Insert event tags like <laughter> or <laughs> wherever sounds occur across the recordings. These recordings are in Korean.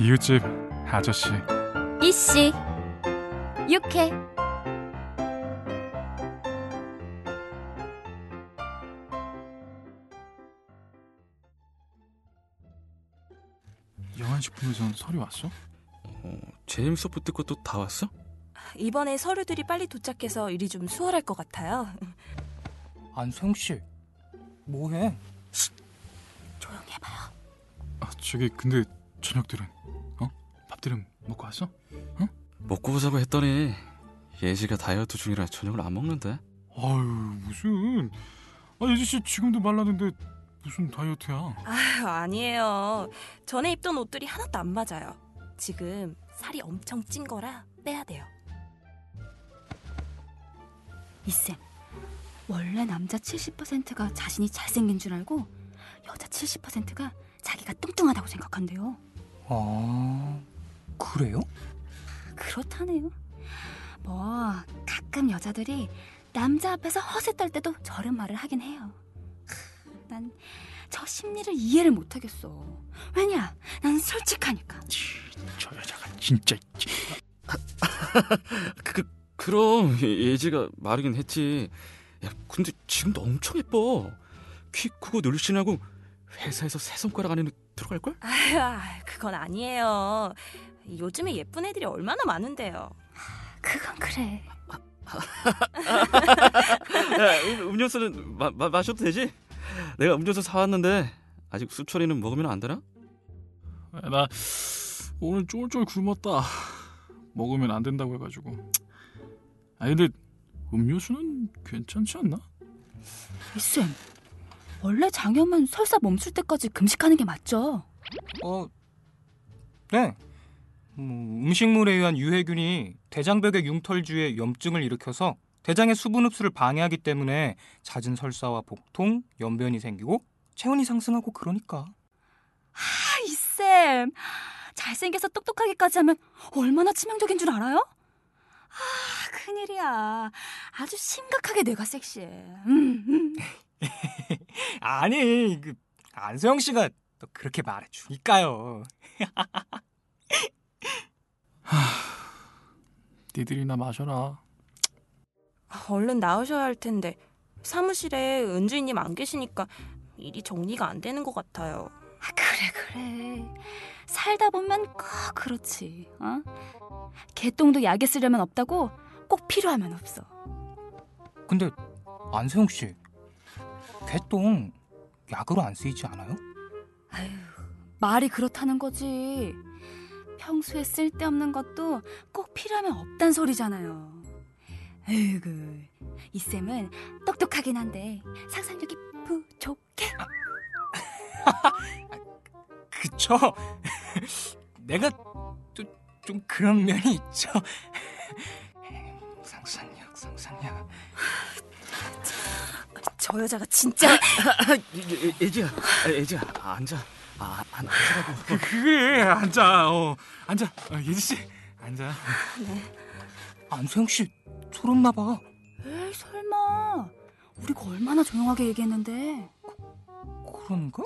이웃집 아저씨. 이씨 육회 영안식품에선 설이 왔어? 어, 제임스 소프트 것도 다 왔어? 이번에 서류들이 빨리 도착해서 일이 좀 수월할 것 같아요. 안소영 씨, 뭐해? 조용히 해봐요. 아 저기 근데 저녁들은 어? 밥들은 먹고 왔어? 먹고 보자고 했더니 예지가 다이어트 중이라 저녁을 안 먹는데. 아유 무슨 아 예지 씨 지금도 말랐는데 무슨 다이어트야? 아유, 아니에요. 전에 입던 옷들이 하나도 안 맞아요. 지금 살이 엄청 찐 거라 빼야 돼요. 이쌤 원래 남자 70%가 자신이 잘생긴 줄 알고 여자 70%가 자기가 뚱뚱하다고 생각한대요 아, 그래요? 그렇다네요 뭐 가끔 여자들이 남자 앞에서 허세 떨 때도 저런 말을 하긴 해요 난 저 심리를 이해를 못 하겠어 왜냐 난 솔직하니까 저 여자가 진짜 그, 그 그럼 예- 예지가 말이긴 했지. 야 근데 지금도 엄청 예뻐. 키 크고 늘씬하고 회사에서 새 손가락 안에 들어갈 걸? 아유, 그건 아니에요. 요즘에 예쁜 애들이 얼마나 많은데요. 그건 그래 <laughs> 야, 음, 음료수는 마, 마, 마셔도 되지? 내가 음료수 사왔는데 아직 수철이는 먹으면 안 되나? 나 오늘 쫄쫄 굶었다. 먹으면 안 된다고 해가지고. 아 근데 음료수는 괜찮지 않나? 이쌤 원래 장염은 설사 멈출 때까지 금식하는 게 맞죠? 어, 네. 음, 음식물에 의한 유해균이 대장벽의 융털주에 염증을 일으켜서 대장의 수분 흡수를 방해하기 때문에 잦은 설사와 복통, 연변이 생기고 체온이 상승하고 그러니까. 아, 이 쌤 잘생겨서 똑똑하기까지 하면 얼마나 치명적인 줄 알아요? 아 큰일이야 아주 심각하게 내가 섹시해 음, 음. <laughs> 아니, 그 안소영 씨가 또 그렇게 말해 주니까요. <laughs> 니들이나 마셔라. 얼른 나오셔야 할 텐데 사무실에 은주인님 안 계시니까 일이 정리가 안 되는 것 같아요. 아, 그래 그래 살다 보면 꼭 그렇지 어? 개똥도 약에 쓰려면 없다고 꼭 필요하면 없어 근데 안소영 씨, 개똥 약으로 안 쓰이지 않아요? 아유 말이 그렇다는 거지 평소에 쓸데없는 것도 꼭 필요하면 없단 소리잖아요 에이그 이 쌤은 똑똑하긴 한데 상상력이 부족해 <laughs> 그쵸? <laughs> 내가 또 좀 그런 면이 있죠. <laughs> 상상력, 상상력. 저 여자가 진짜 예, 예지야, 예지야, 앉아. 아, 안 앉으라고. 그래 앉아. 어 앉아. 어, 예지 씨 앉아. 안소영 씨 졸었나 봐. 에이 설마 우리가 얼마나 조용하게 얘기했는데 그런가?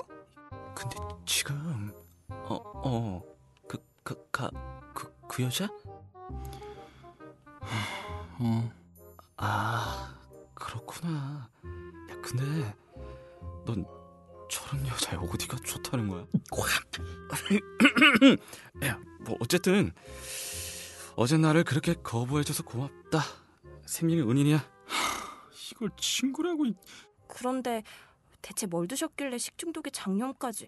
근데 지금 어, 어, 그, 그, 가, 그, 그 여자? 어 아, 근데 넌 저런 여자의 어디가 좋다는 거야? <clears throat> 야, 뭐 어쨌든 어제 나를 그렇게 거부해줘서 고맙다. 생명의 은인이야. <sighs> 이걸 친구라고. 이- 그런데 대체 뭘 드셨길래 식중독에 장염까지